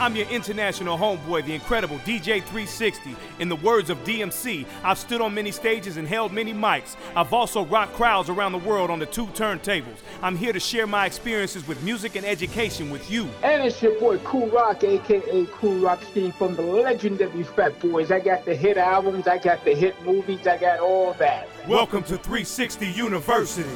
I'm your international homeboy, the incredible DJ 360. In the words of DMC, I've stood on many stages and held many mics. I've also rocked crowds around the world on the two turntables. I'm here to share my experiences with music and education with you. And it's your boy Kool Rock, aka Kool Rock Ski from the legendary Fat Boys. I got the hit albums, I got the hit movies, I got all that. Welcome to 360 University.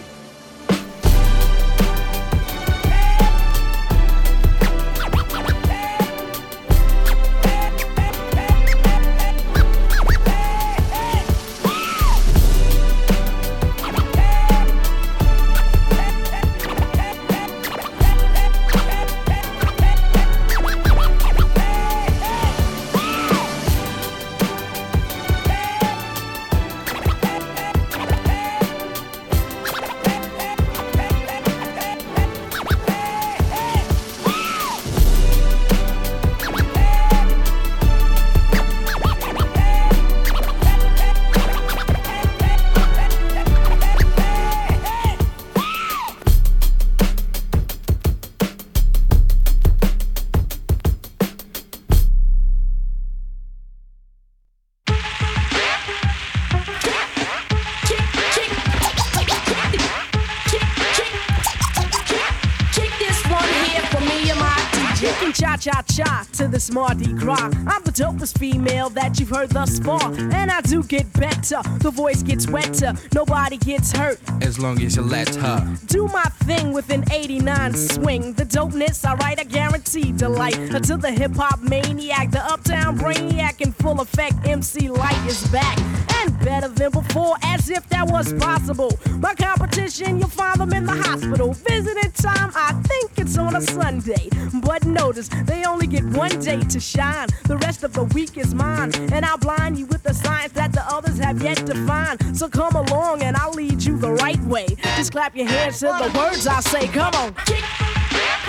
Mardi Gras. The dopest female that you've heard thus far. And I do get better, the voice gets wetter, nobody gets hurt. As long as you let her. Do my thing with an 89 swing. The dopeness, alright, I guarantee delight. Until the hip hop maniac, the uptown brainiac in full effect, MC Lyte is back. And better than before, as if that was possible. My competition, you'll find them in the hospital. Visiting time, I think it's on a Sunday. But notice, they only get one day to shine. The rest of the week is mine. And I'll blind you with the science that the others have yet to find. So come along and I'll lead you the right way. Just clap your hands to the words I say. Come on. Kick,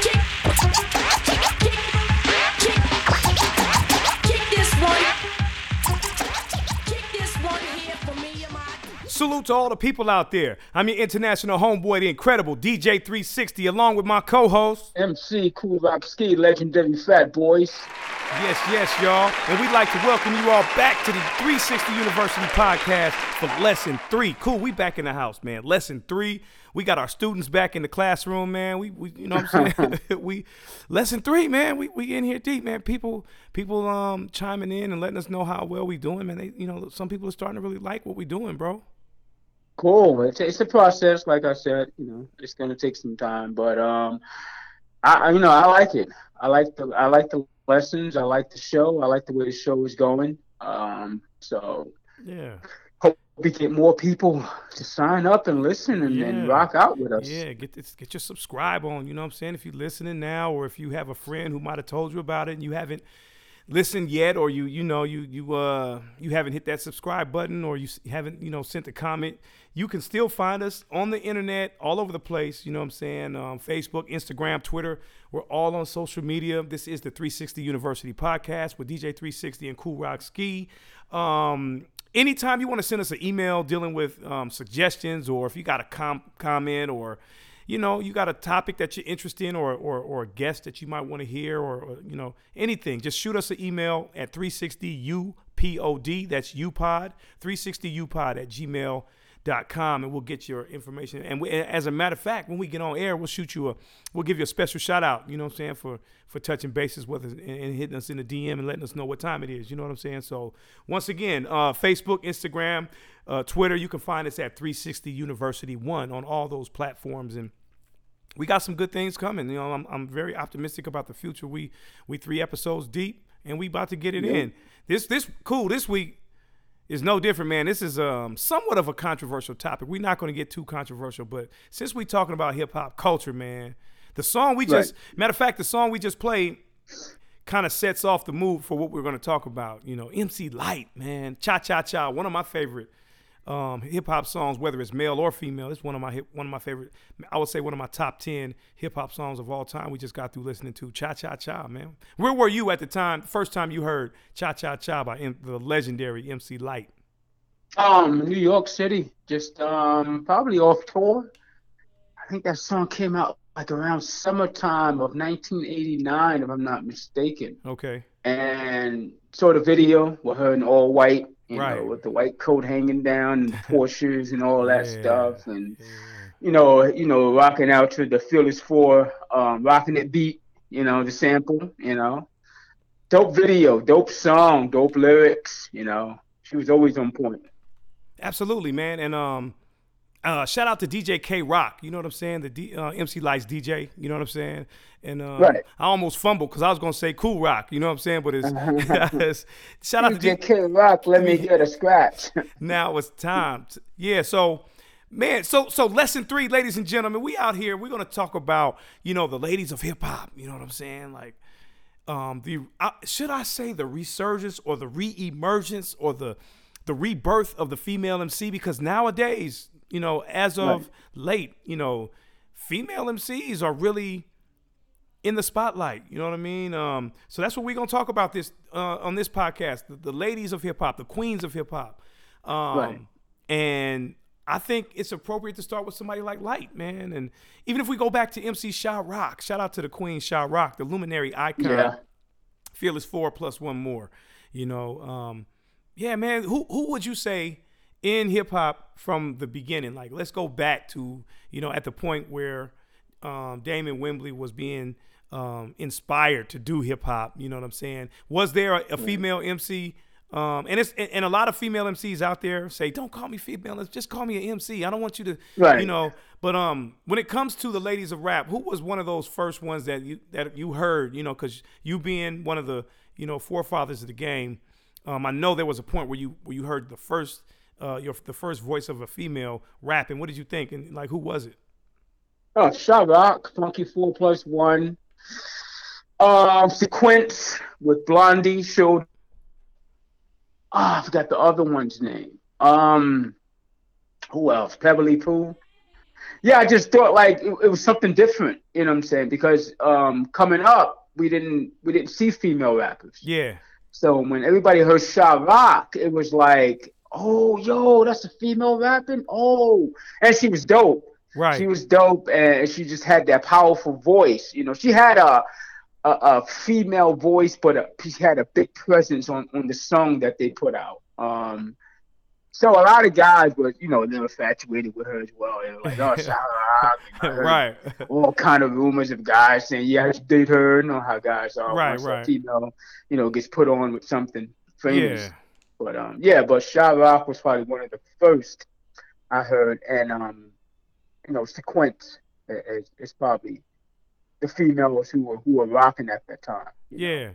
kick, Salute to all the people out there. I'm your international homeboy, the incredible DJ 360, along with my co-host MC Kool Rock Ski, legendary Fat Boys. Yes, yes, y'all. And we'd like to welcome you all back to the 360 University podcast for lesson three. Cool, we back in the house, man. Lesson three. We got our students back in the classroom, man. We, we you know what I'm saying? we lesson three, man. We we in here deep, man. People people um chiming in and letting us know how well we doing, man. They you know, some people are starting to really like what we're doing, bro. Cool. It's it's a process, like I said. You know, it's gonna take some time, but um, I you know I like it. I like the I like the lessons. I like the show. I like the way the show is going. Um, so yeah. Hope we get more people to sign up and listen and, yeah. and rock out with us. Yeah, get this, get your subscribe on. You know what I'm saying? If you're listening now, or if you have a friend who might have told you about it and you haven't listened yet or you you know you you uh you haven't hit that subscribe button or you haven't you know sent a comment you can still find us on the internet all over the place you know what i'm saying? Um, facebook instagram twitter we're all on social media. This is the 360 university podcast with dj 360 and Kool Rock Ski. Um, anytime you want to send us an email dealing with um, suggestions or if you got a com- comment or you know, you got a topic that you're interested in or, or, or a guest that you might want to hear or, or, you know, anything, just shoot us an email at 360UPOD. That's UPOD, 360UPOD at gmail.com com and we'll get your information. And we, as a matter of fact, when we get on air, we'll shoot you a, we'll give you a special shout out. You know what I'm saying for for touching bases with us and, and hitting us in the DM and letting us know what time it is. You know what I'm saying. So once again, uh, Facebook, Instagram, uh, Twitter, you can find us at 360 University One on all those platforms and we got some good things coming. You know, I'm, I'm very optimistic about the future. We we three episodes deep, and we about to get it yeah. in. This this cool. This week is no different, man. This is um, somewhat of a controversial topic. We're not going to get too controversial, but since we're talking about hip hop culture, man, the song we just right. matter of fact, the song we just played kind of sets off the mood for what we're going to talk about. You know, MC Lyte, man, Cha Cha Cha, one of my favorite um, hip hop songs, whether it's male or female. It's one of my hip, one of my favorite. I would say one of my top ten hip hop songs of all time. We just got through listening to Cha Cha Cha, man. Where were you at the time? First time you heard Cha Cha Cha by M- the legendary MC Lyte. Um, New York City, just um, probably off tour. I think that song came out like around summertime of 1989, if I'm not mistaken. Okay. And saw the video with her in all white, you Right. know, with the white coat hanging down, and Porsches and all that Yeah. stuff, and you know, you know, rocking out to the Fearless Four, um, rocking it beat, you know, the sample, you know, dope video, dope song, dope lyrics, you know, she was always on point. Absolutely, man. And um, uh, shout out to DJ K Rock. You know what I'm saying? The D, uh, MC Lyte's DJ. You know what I'm saying? And uh, Right. I almost fumbled because I was gonna say Kool Rock. You know what I'm saying? But it's, it's shout out to DJ K Rock. let me get a scratch. now it's time. To, yeah. So. Man, so so lesson three, ladies and gentlemen, we out here. We're gonna talk about you know the ladies of hip hop. You know what I'm saying? Like, um, the uh, should I say the resurgence or the re-emergence or the the rebirth of the female MC? Because nowadays, you know, as of Right. late, you know, female MCs are really in the spotlight. You know what I mean? Um, so that's what we're gonna talk about this uh, on this podcast: the, the ladies of hip hop, the queens of hip hop. Um, Right. And I think it's appropriate to start with somebody like Lyte, man. And even if we go back to MC Sha Rock, shout out to the Queen Sha Rock, the luminary icon. Yeah. Fearless four plus one more. You know, um, yeah, man. Who who would you say in hip hop from the beginning? Like, let's go back to you know at the point where um, Damon Wimbley was being um, inspired to do hip hop. You know what I'm saying? Was there a, a female MC? Um, and it's and, and a lot of female MCs out there say, "Don't call me female. Let's just call me an MC. I don't want you to, Right. you know." But um, when it comes to the ladies of rap, who was one of those first ones that you that you heard? You know, because you being one of the you know forefathers of the game, um, I know there was a point where you where you heard the first uh your the first voice of a female rapping. What did you think? And like, who was it? Oh, Sha Rock, Funky Four Plus One. Um, Sequence with Blondie showed. Ah, I forgot the other one's name. Um, who else? Pebblee Poo. Yeah, I just thought like it, it was something different. You know what I'm saying? Because um, coming up, we didn't we didn't see female rappers. Yeah, So when everybody heard Sha Rock, it was like, oh, yo, that's a female rapping. Oh, and she was dope. right. She was dope, and she just had that powerful voice. You know, she had a a, a female voice, but a, she had a big presence on on the song that they put out. Um, so a lot of guys were, you know, they were infatuated with her as well. They were like, oh, Sha Rock. And right. all kind of rumors of guys saying, "Yeah, I should date her." You know how guys are. Right, once right. A female, you know, gets put on with something famous. Yeah. But um, yeah, but Sha Rock was probably one of the first I heard, and um, you know, Sequence is, is probably the females who were who were rocking at that time. Yeah.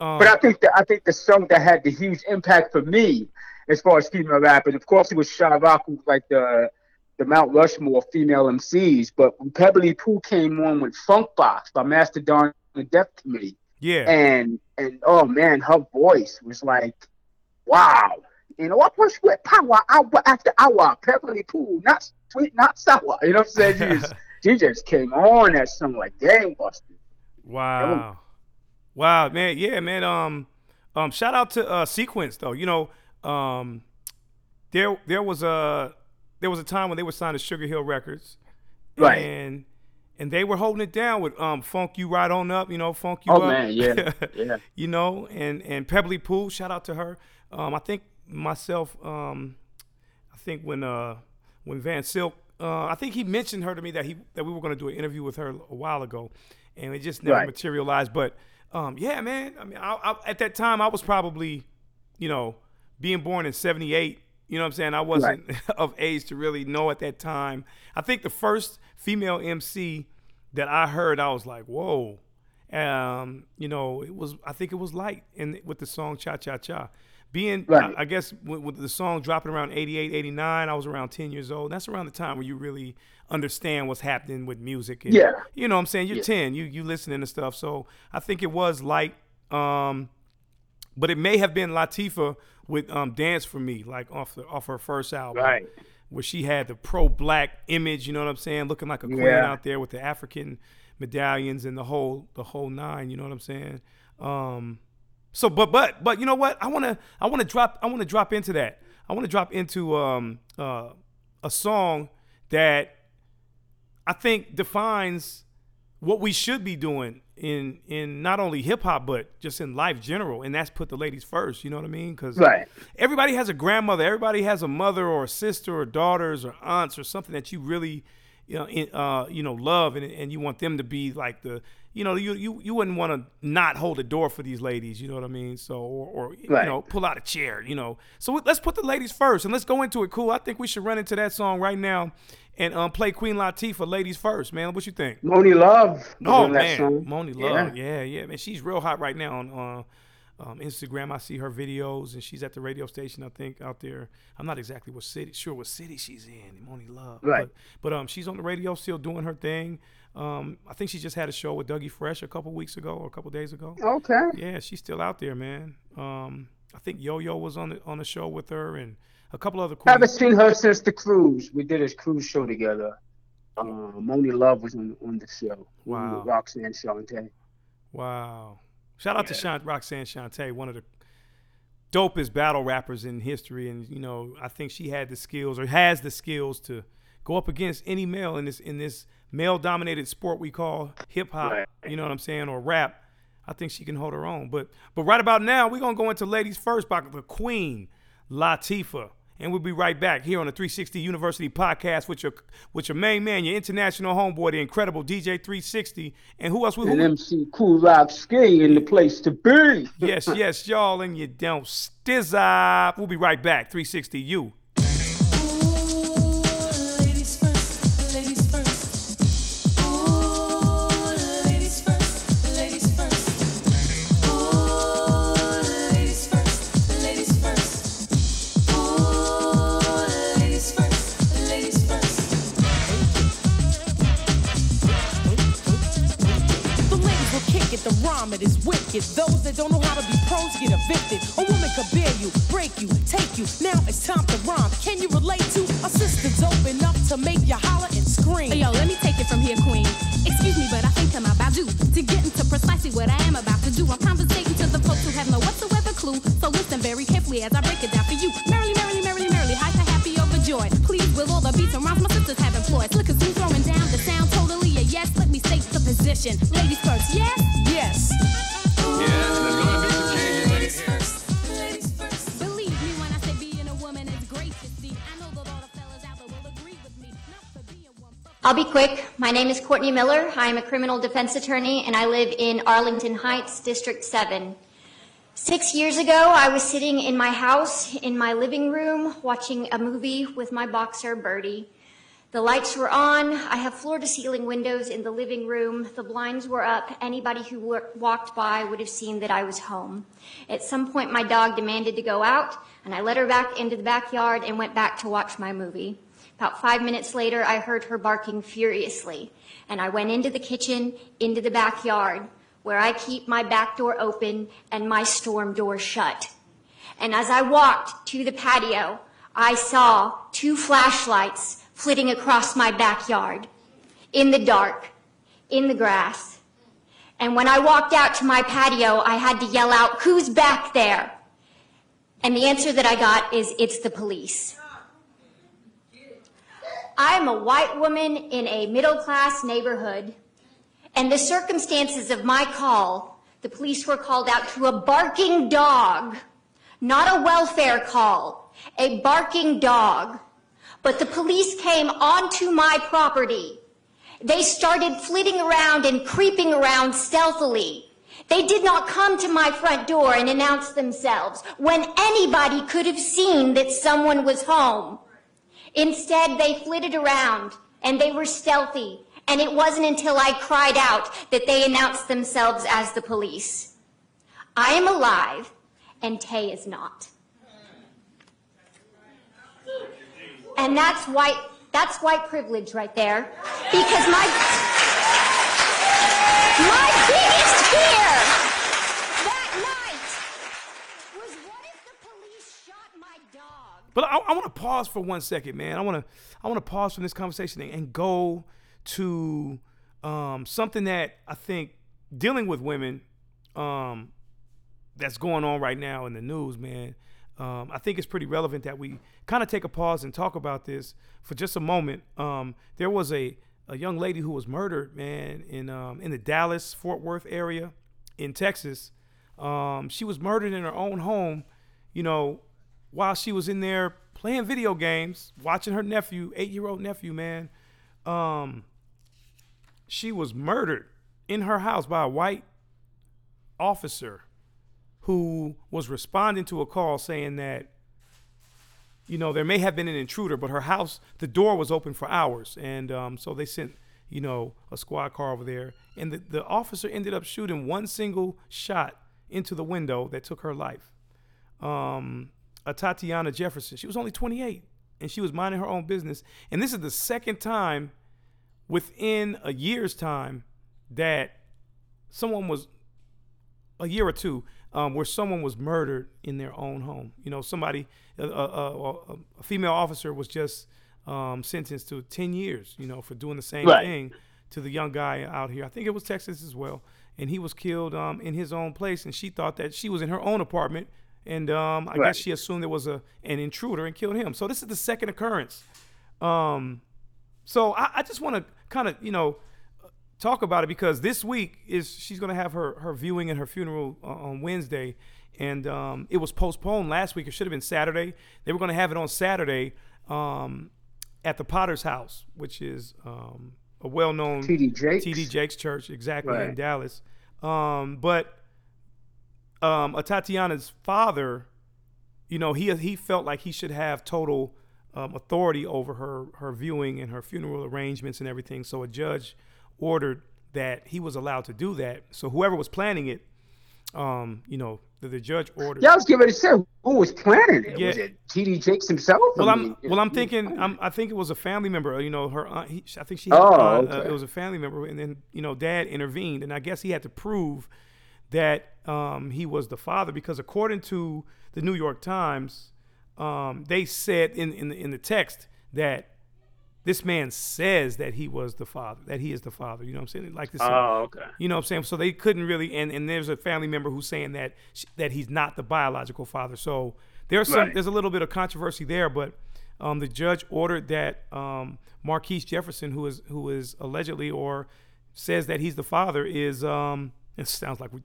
Um, But I think that I think the song that had the huge impact for me, as far as female rapping, of course, it was Sha Rock, who was like the the Mount Rushmore female MCs. But when Pebblee Poo came on with Funk Box by Master Don and the Def Committee, yeah. and and oh man, her voice was like, wow. You know, I push with power hour after hour. Pebblee Poo, not sweet, not sour. You know what I'm saying? She just, came on that song like gangbusters. Wow. Wow, man. Yeah, man. Um um shout out to uh Sequence though. You know, um there there was a there was a time when they were signed to Sugar Hill Records. Right. And and they were holding it down with um Funk You Right On Up, you know, Funk You Oh Up. man, yeah, yeah. you know, and and Pebblee Poo. shout out to her. Um, I think myself, um, I think when uh when Van Silk, uh, I think he mentioned her to me that he that we were going to do an interview with her a while ago, and it just never Right. materialized. But um, yeah, man, I mean, I, I, at that time I was probably, you know, being born in '78. You know what I'm saying? I wasn't of age to really know at that time. I think the first female MC that I heard, I was like, whoa. Um, you know, it was I think it was Lyte in with the song Cha Cha Cha. Being Right. I, I guess with, with the song dropping around 88, 89, I was around 10 years old. That's around the time where you really understand what's happening with music. And, Yeah. You know what I'm saying? You're Yeah. 10, you you listening to stuff. So I think it was Lyte. Um but it may have been Latifah with um Dance for Me, like off the off her first album Right. where she had the pro black image, you know what I'm saying, looking like a queen Yeah. out there with the African medallions and the whole the whole nine, you know what I'm saying? Um so but but but you know what? I want to I want to drop I want to drop into that. I want to drop into um uh a song that I think defines what we should be doing in in not only hip hop but just in life general, and that's put the ladies first. You know what I mean? Because Right. everybody has a grandmother, everybody has a mother or a sister or daughters or aunts or something that you really, you know, in, uh, you know, love, and and you want them to be like the, you know, you you you wouldn't want to not hold the door for these ladies. You know what I mean? So or, or you know, pull out a chair. You know, so let's put the ladies first and let's go into it. Cool. I think we should run into that song right now and um, play Queen Latifah, ladies first, man. What you think? Monie Love. Oh man. Monie Love, yeah. yeah, man, she's real hot right now on uh, um, Instagram. I see her videos, and she's at the radio station. I think out there. I'm not exactly what city, sure what city she's in. Monie Love, Right. But, but um, she's on the radio, still doing her thing. Um, I think she just had a show with Dougie Fresh a couple weeks ago or a couple days ago. Okay. Yeah, she's still out there, man. Um, I think Yo Yo was on the on the show with her, and a couple other. I haven't queens. seen her since the cruise. We did a cruise show together. Uh, Monie Love was on on the show. Wow. With Roxanne Shante. Wow. Shout out to Shan- Roxanne Shante, one of the dopest battle rappers in history. And, you know, I think she had the skills or has the skills to go up against any male in this in this male dominated sport we call hip hop, Right. you know what I'm saying, or rap. I think she can hold her own. But but right about now, we're gonna go into ladies first by the Queen, Latifah. And we'll be right back here on the 360 University podcast with your with your main man, your international homeboy, the incredible DJ 360. And who else? Who, And MC Kool Rock Ski in the place to be. yes, yes, y'all, and you don't stiz up. We'll be right back. 360 U. get evicted. A woman could bear you, break you, take you. Now it's time to rhyme. Can you relate to a sister dope enough to make you holler and scream? Yo, let me take it from here, queen. Excuse me, but I think I'm about due to get into precisely what I am about to do. I'm conversating to the folks who have no whatsoever clue. So listen very carefully as I break it down for you. Merrily, merrily, merrily, merrily, hyper, happy, overjoyed. Please, with all the beats and rhymes my sisters have employed. Slick as you throwing down the sound totally a yes. Let me state the position. Ladies first? Yes. I'll be quick. My name is Courtney Miller. I am a criminal defense attorney and I live in Arlington Heights, District 7. Six years ago, I was sitting in my house in my living room watching a movie with my boxer, Birdie. The lights were on. I have floor to ceiling windows in the living room. The blinds were up. Anybody who walked by would have seen that I was home. At some point, my dog demanded to go out, and I let her back into the backyard and went back to watch my movie. About five minutes later, I heard her barking furiously, and I went into the kitchen, into the backyard, where I keep my back door open and my storm door shut. And as I walked to the patio, I saw two flashlights flitting across my backyard, in the dark, in the grass. And when I walked out to my patio, I had to yell out, Who's back there? And the answer that I got is, It's the police. I am a white woman in a middle class neighborhood, and the circumstances of my call, the police were called out to a barking dog, not a welfare call, a barking dog. But the police came onto my property. They started flitting around and creeping around stealthily. They did not come to my front door and announce themselves when anybody could have seen that someone was home. Instead, they flitted around and they were stealthy. And it wasn't until I cried out that they announced themselves as the police. I am alive and Tay is not. And that's white, that's white privilege right there. Because my, my biggest fear that night was what if the police shot my dog? But I, I want to pause for one second, man. I want to I want to pause from this conversation and, and go to um, something that I think dealing with women um, that's going on right now in the news, man. Um, I think it's pretty relevant that we kind of take a pause and talk about this for just a moment. Um, there was a, a young lady who was murdered, man, in um, in the Dallas Fort Worth area in Texas. Um, she was murdered in her own home, you know, while she was in there playing video games, watching her nephew, eight year old nephew, man. Um, she was murdered in her house by a white officer who was responding to a call saying that you know there may have been an intruder but her house the door was open for hours and um, so they sent you know a squad car over there and the, the officer ended up shooting one single shot into the window that took her life um, Atatiana jefferson she was only 28 and she was minding her own business and this is the second time within a year's time that someone was a year or two um, where someone was murdered in their own home. You know, somebody, a, a, a, a female officer was just um, sentenced to 10 years, you know, for doing the same Right. thing to the young guy out here. I think it was Texas as well. And he was killed um, in his own place. And she thought that she was in her own apartment. And um, I Right. guess she assumed there was a an intruder and killed him. So this is the second occurrence. Um, so I, I just want to kind of, you know, talk about it because this week is she's going to have her her viewing and her funeral uh, on Wednesday, and um, it was postponed last week. It should have been Saturday. They were going to have it on Saturday um, at the Potter's House, which is um, a well-known TD Jakes. TD Jakes Church, exactly in Dallas. Um, but um, Atatiana's father, you know, he he felt like he should have total um, authority over her her viewing and her funeral arrangements and everything. So a judge ordered that he was allowed to do that. So whoever was planning it, um, you know, the, the judge ordered. Yeah, I was getting ready to say who was planning it. Yeah. Was it T.D. Jakes himself? Well, I'm well. I'm thinking. I'm, I think it was a family member. You know, her. Aunt, he, I think she. Had Oh, uh, okay. it was a family member, and then you know, dad intervened, and I guess he had to prove that um, he was the father because according to the New York Times, um, they said in in the, in the text that this man says that he was the father, that he is the father. You know what I'm saying? Like this. Oh, okay. You know what I'm saying? So they couldn't really, and, and there's a family member who's saying that that he's not the biological father. So there's some Right. there's a little bit of controversy there, but um, the judge ordered that um, Marquise Jefferson, who is who is allegedly or says that he's the father, is um, it sounds like uh,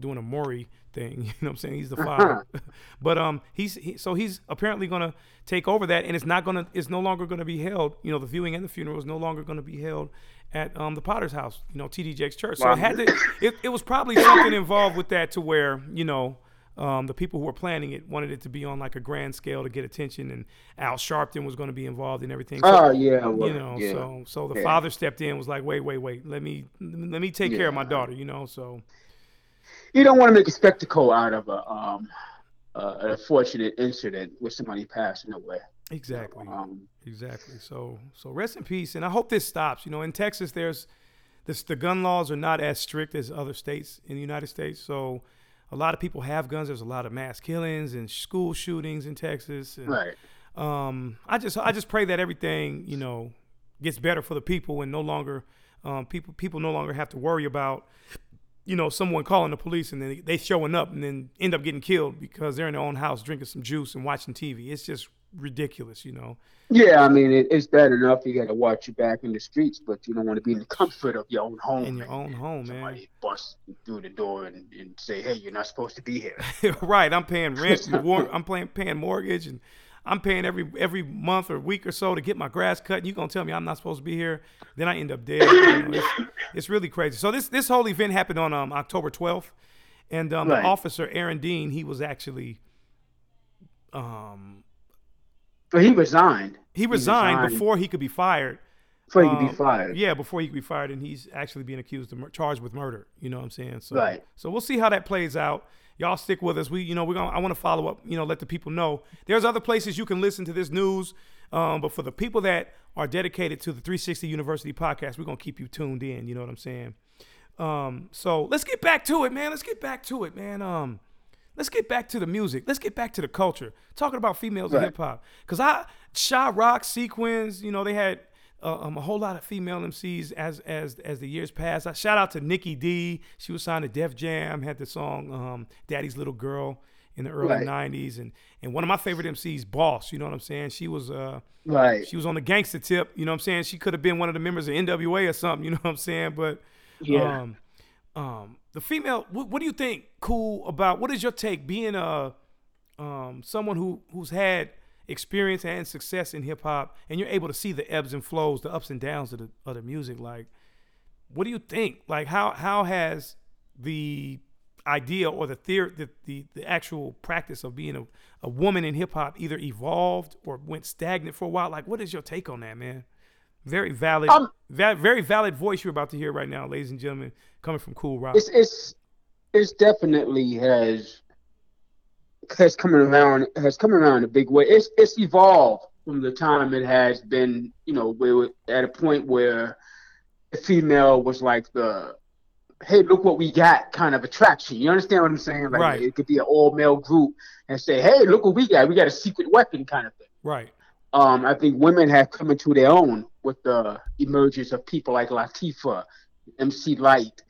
doing a Maury thing. You know what I'm saying? He's the father, but um, he's he, so he's apparently gonna take over that, and it's not gonna it's no longer gonna be held. You know, the viewing and the funeral is no longer gonna be held at um, the Potter's house. You know, TD Jakes Church. So Wow. it had to. It, it was probably something involved with that to where you know. Um, the people who were planning it wanted it to be on like a grand scale to get attention, and Al Sharpton was going to be involved in everything. So, Oh yeah, well, you know, yeah. so so the Yeah. father stepped in, was like, wait, wait, wait, let me let me take care of my daughter, you know. So you don't want to make a spectacle out of a um uh, an unfortunate incident with somebody passing away. exactly, Um, exactly. So so rest in peace, and I hope this stops. You know, in Texas, there's this the gun laws are not as strict as other states in the United States. So a lot of people have guns. There's a lot of mass killings and school shootings in Texas. And, right. um, I just I just pray that everything you know gets better for the people and no longer um, people people no longer have to worry about you know someone calling the police and then they showing up and then end up getting killed because they're in their own house drinking some juice and watching TV. It's just ridiculous, you know. Yeah, I mean it, it's bad enough you got to watch your back in the streets, but you don't want to be in the comfort of your own home. In your and own home, man. Somebody bust through the door and, and say, "Hey, you're not supposed to be here." right. I'm paying rent. war- I'm paying paying mortgage, and I'm paying every every month or week or so to get my grass cut. And you gonna tell me I'm not supposed to be here? Then I end up dead. You know, it's, it's really crazy. So this this whole event happened on um, October 12th, and um, Right. the officer Aaron Dean he was actually um But he resigned. he resigned, before he could be fired. before he could Um, be fired. Yeah, before he could be fired, and he's actually being accused of mur- charged with murder. You know what I'm saying? So, Right. So we'll see how that plays out. Y'all stick with us. We, you know, we're gonna. I want to follow up. You know, let the people know. There's other places you can listen to this news, um, but for the people that are dedicated to the 360 University podcast, we're gonna keep you tuned in. You know what I'm saying? Um, so let's get back to it, man. Let's get back to it, man. Um, let's get back to the music. Let's get back to the culture. Talking about females in hip hop, cause I Sha Rock, Sequence, you know, they had uh, um, a whole lot of female MCs as as as the years passed. I shout out to Nikki D. She was signed to Def Jam, had the song um, "Daddy's Little Girl" in the early Right. '90s, and and one of my favorite MCs, Boss. You know what I'm saying? She was uh Right. she was on the gangster tip. You know what I'm saying? She could have been one of the members of NWA or something. You know what I'm saying? But Yeah. um, um, the female. What, what do you think? Cool about what is your take being a um someone who who's had experience and success in hip hop, and you're able to see the ebbs and flows, the ups and downs of the of the music. Like, what do you think? Like, how how has the idea or the theory, the, the, the actual practice of being a, a woman in hip hop either evolved or went stagnant for a while? Like, what is your take on that, man? Very valid, Um, va- very valid voice you're about to hear right now, ladies and gentlemen, coming from Kool Rock. it's it's it's definitely has has come around has come around in a big way. It's it's evolved from the time it has been, you know, we were at a point where the female was like the hey, look what we got kind of attraction. You understand what I'm saying? Like Right. it could be an all male group and say, Hey, look what we got. We got a secret weapon kind of thing. right, um, I think women have come into their own with the emergence of people like Latifah, MC Lyte,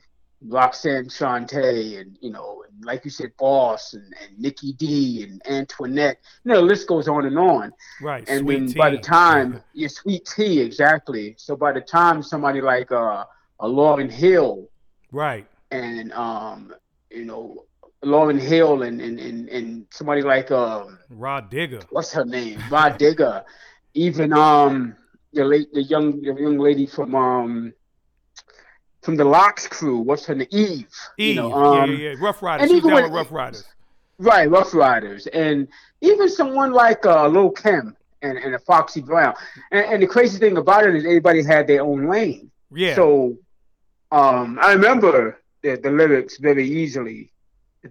Roxanne Shante, and you know, and like you said, Boss and, and Nikki D and Antoinette. You know, the list goes on and on. right. And then tea. by the time, yeah, Sweet Tea, exactly. So by the time somebody like uh, a Lauryn Hill right, and um, you know, Lauryn Hill and and, and, and somebody like um, Rah Digga, what's her name? Rah Digga. Even um the late the young the young lady from um from the LOX crew, what's her name? Eve. Eve, You know, um, yeah, yeah, yeah, Ruff Ryders. and even when- with Ruff Ryders. Right, Ruff Ryders. And even someone like uh Lil Kim and, and a Foxy Brown. And, and the crazy thing about it is everybody had their own lane. Yeah, So um I remember the, the lyrics very easily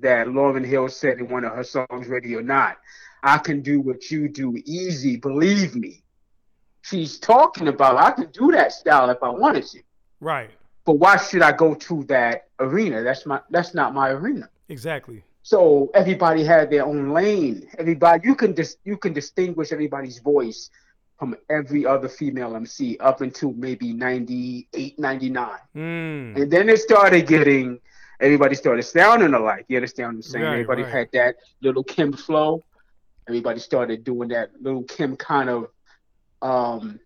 that Lauryn Hill said in one of her songs, Ready or Not. I can do what you do easy, believe me. She's talking about I can do that style if I wanted to. right, But why should I go to that arena? That's my that's not my arena. exactly. So everybody had their own lane. Everybody you can dis, you can distinguish everybody's voice from every other female MC up until maybe 98, 99. Mm. And then it started getting, everybody started sounding alike. You understand what I'm saying? Right, everybody right. had that little Kim flow. Everybody started doing that little Kim kind of um,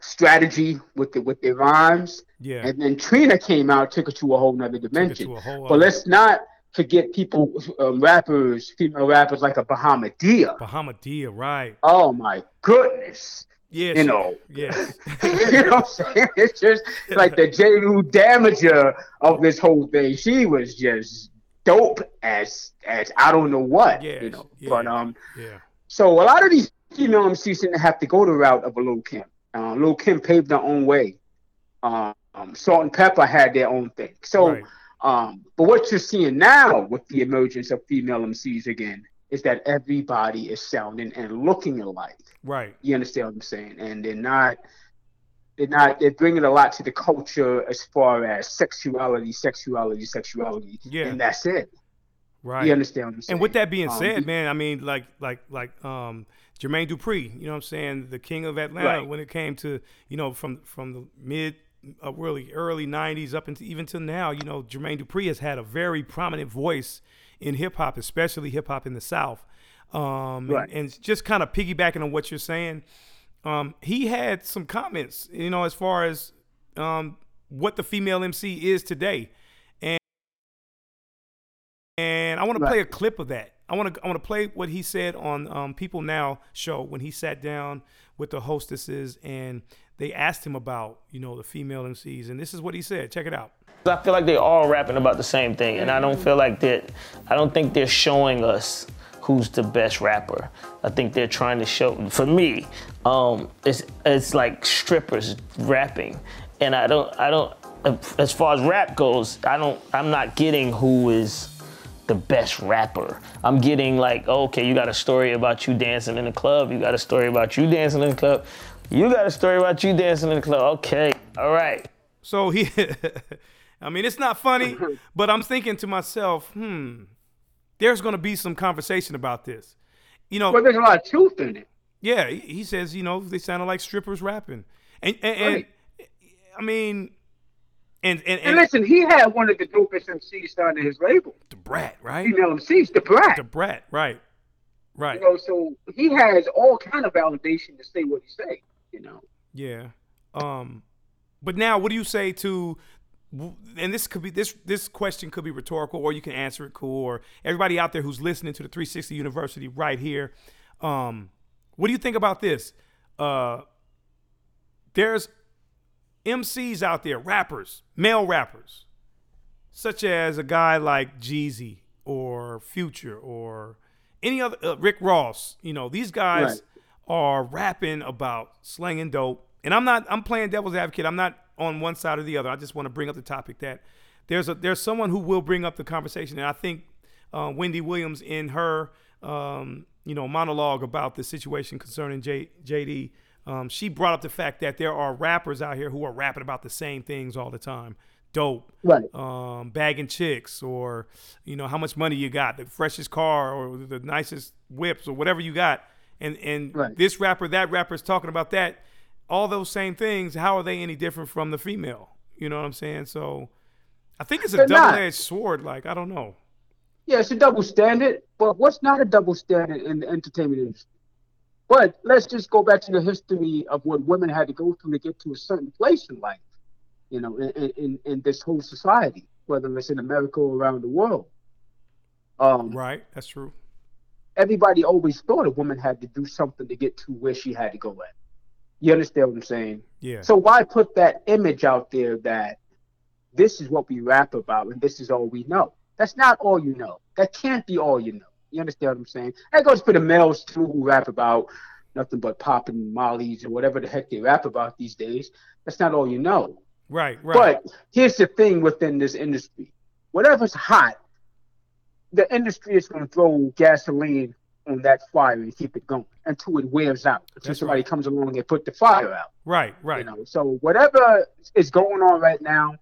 strategy with the with their rhymes. Yeah, And then Trina came out, took it to a whole nother dimension. whole But let's not forget people, um, rappers, female rappers like a Bahamadia. Bahamadia, right? Oh my goodness. Yeah, You know. yes, you know what I'm saying? It's just like the J. Lou damager of this whole thing. She was just dope as as I don't know what. Yes, you know. yeah. But um yeah, so a lot of these female MCs didn't have to go the route of a Lil Kim. Uh, Lil Kim paved their own way. Um, Salt-N-Pepa had their own thing. So right, um, but what you're seeing now with the emergence of female MCs again is that everybody is sounding and looking alike. right, You understand what I'm saying? And they're not they're not they're bringing a lot to the culture as far as sexuality, sexuality, sexuality. Yeah. And that's it. right. You understand what I'm saying? And with that being Um, said, man, I mean, like, like, like, um, Jermaine Dupri, you know what I'm saying, the king of Atlanta, Right. when it came to, you know, from from the mid, uh, really early '90s up into even to now, you know, Jermaine Dupri has had a very prominent voice in hip hop, especially hip hop in the South. Um, Right. and, and just kind of piggybacking on what you're saying, um, he had some comments, you know, as far as um, what the female MC is today. And I want to play a clip of that. I want to I want to play what he said on um, People Now show when he sat down with the hostesses and they asked him about you know the female MCs and this is what he said. Check it out. I feel like they're all rapping about the same thing, and I don't feel like that. I don't think they're showing us who's the best rapper. I think they're trying to show. For me, um, it's it's like strippers rapping, and I don't I don't. As far as rap goes, I don't. I'm not getting who is the best rapper. I'm getting like, okay, you got a story about you dancing in the club. You got a story about you dancing in the club. You got a story about you dancing in the club. Okay, all right. So he, I mean, it's not funny, but I'm thinking to myself, hmm, there's going to be some conversation about this. You know, But there's a lot of truth in it. Yeah, he, he says, you know, they sounded like strippers rapping. And and, and Right. I mean, and and, And and listen, he had one of the dopest MCs under his label, the brat, right? female MCs, the Brat. The brat, right, right. You know, so he has all kind of validation to say what he say. You know, Yeah. Um, but now, what do you say to? And this could be this this question could be rhetorical, or you can answer it cool. Or everybody out there who's listening to the 360 University right here, um, what do you think about this? Uh, there's MCs out there, rappers, male rappers, such as a guy like Jeezy or Future or any other uh, Rick Ross. You know, these guys Right. are rapping about slanging dope. And I'm not. I'm playing devil's advocate. I'm not on one side or the other. I just want to bring up the topic that there's a there's someone who will bring up the conversation, and I think uh, Wendy Williams in her um, you know monologue about the situation concerning J, JD, um, she brought up the fact that there are rappers out here who are rapping about the same things all the time. Dope, Right. Um, bagging chicks, or you know how much money you got, the freshest car, or the nicest whips, or whatever you got. And and Right. this rapper, that rapper is talking about that. All those same things. How are they any different from the female? You know what I'm saying? So I think it's a double edged sword. Like I don't know. yeah, it's a double standard. But what's not a double standard in the entertainment industry? But let's just go back to the history of what women had to go through to get to a certain place in life. You know, in in, in this whole society, whether it's in America or around the world. Um, Right? That's true. everybody always thought a woman had to do something to get to where she had to go at. You understand what I'm saying? Yeah. So why put that image out there that this is what we rap about and this is all we know? That's not all you know. That can't be all you know. You understand what I'm saying? That goes for the males too who rap about nothing but popping mollies or whatever the heck they rap about these days. That's not all you know. Right. Right. But here's the thing within this industry. Whatever's hot, the industry is going to throw gasoline on that fire and keep it going until it wears out. Until That's somebody right. comes along and put the fire out. right. Right. You know, so whatever is going on right now,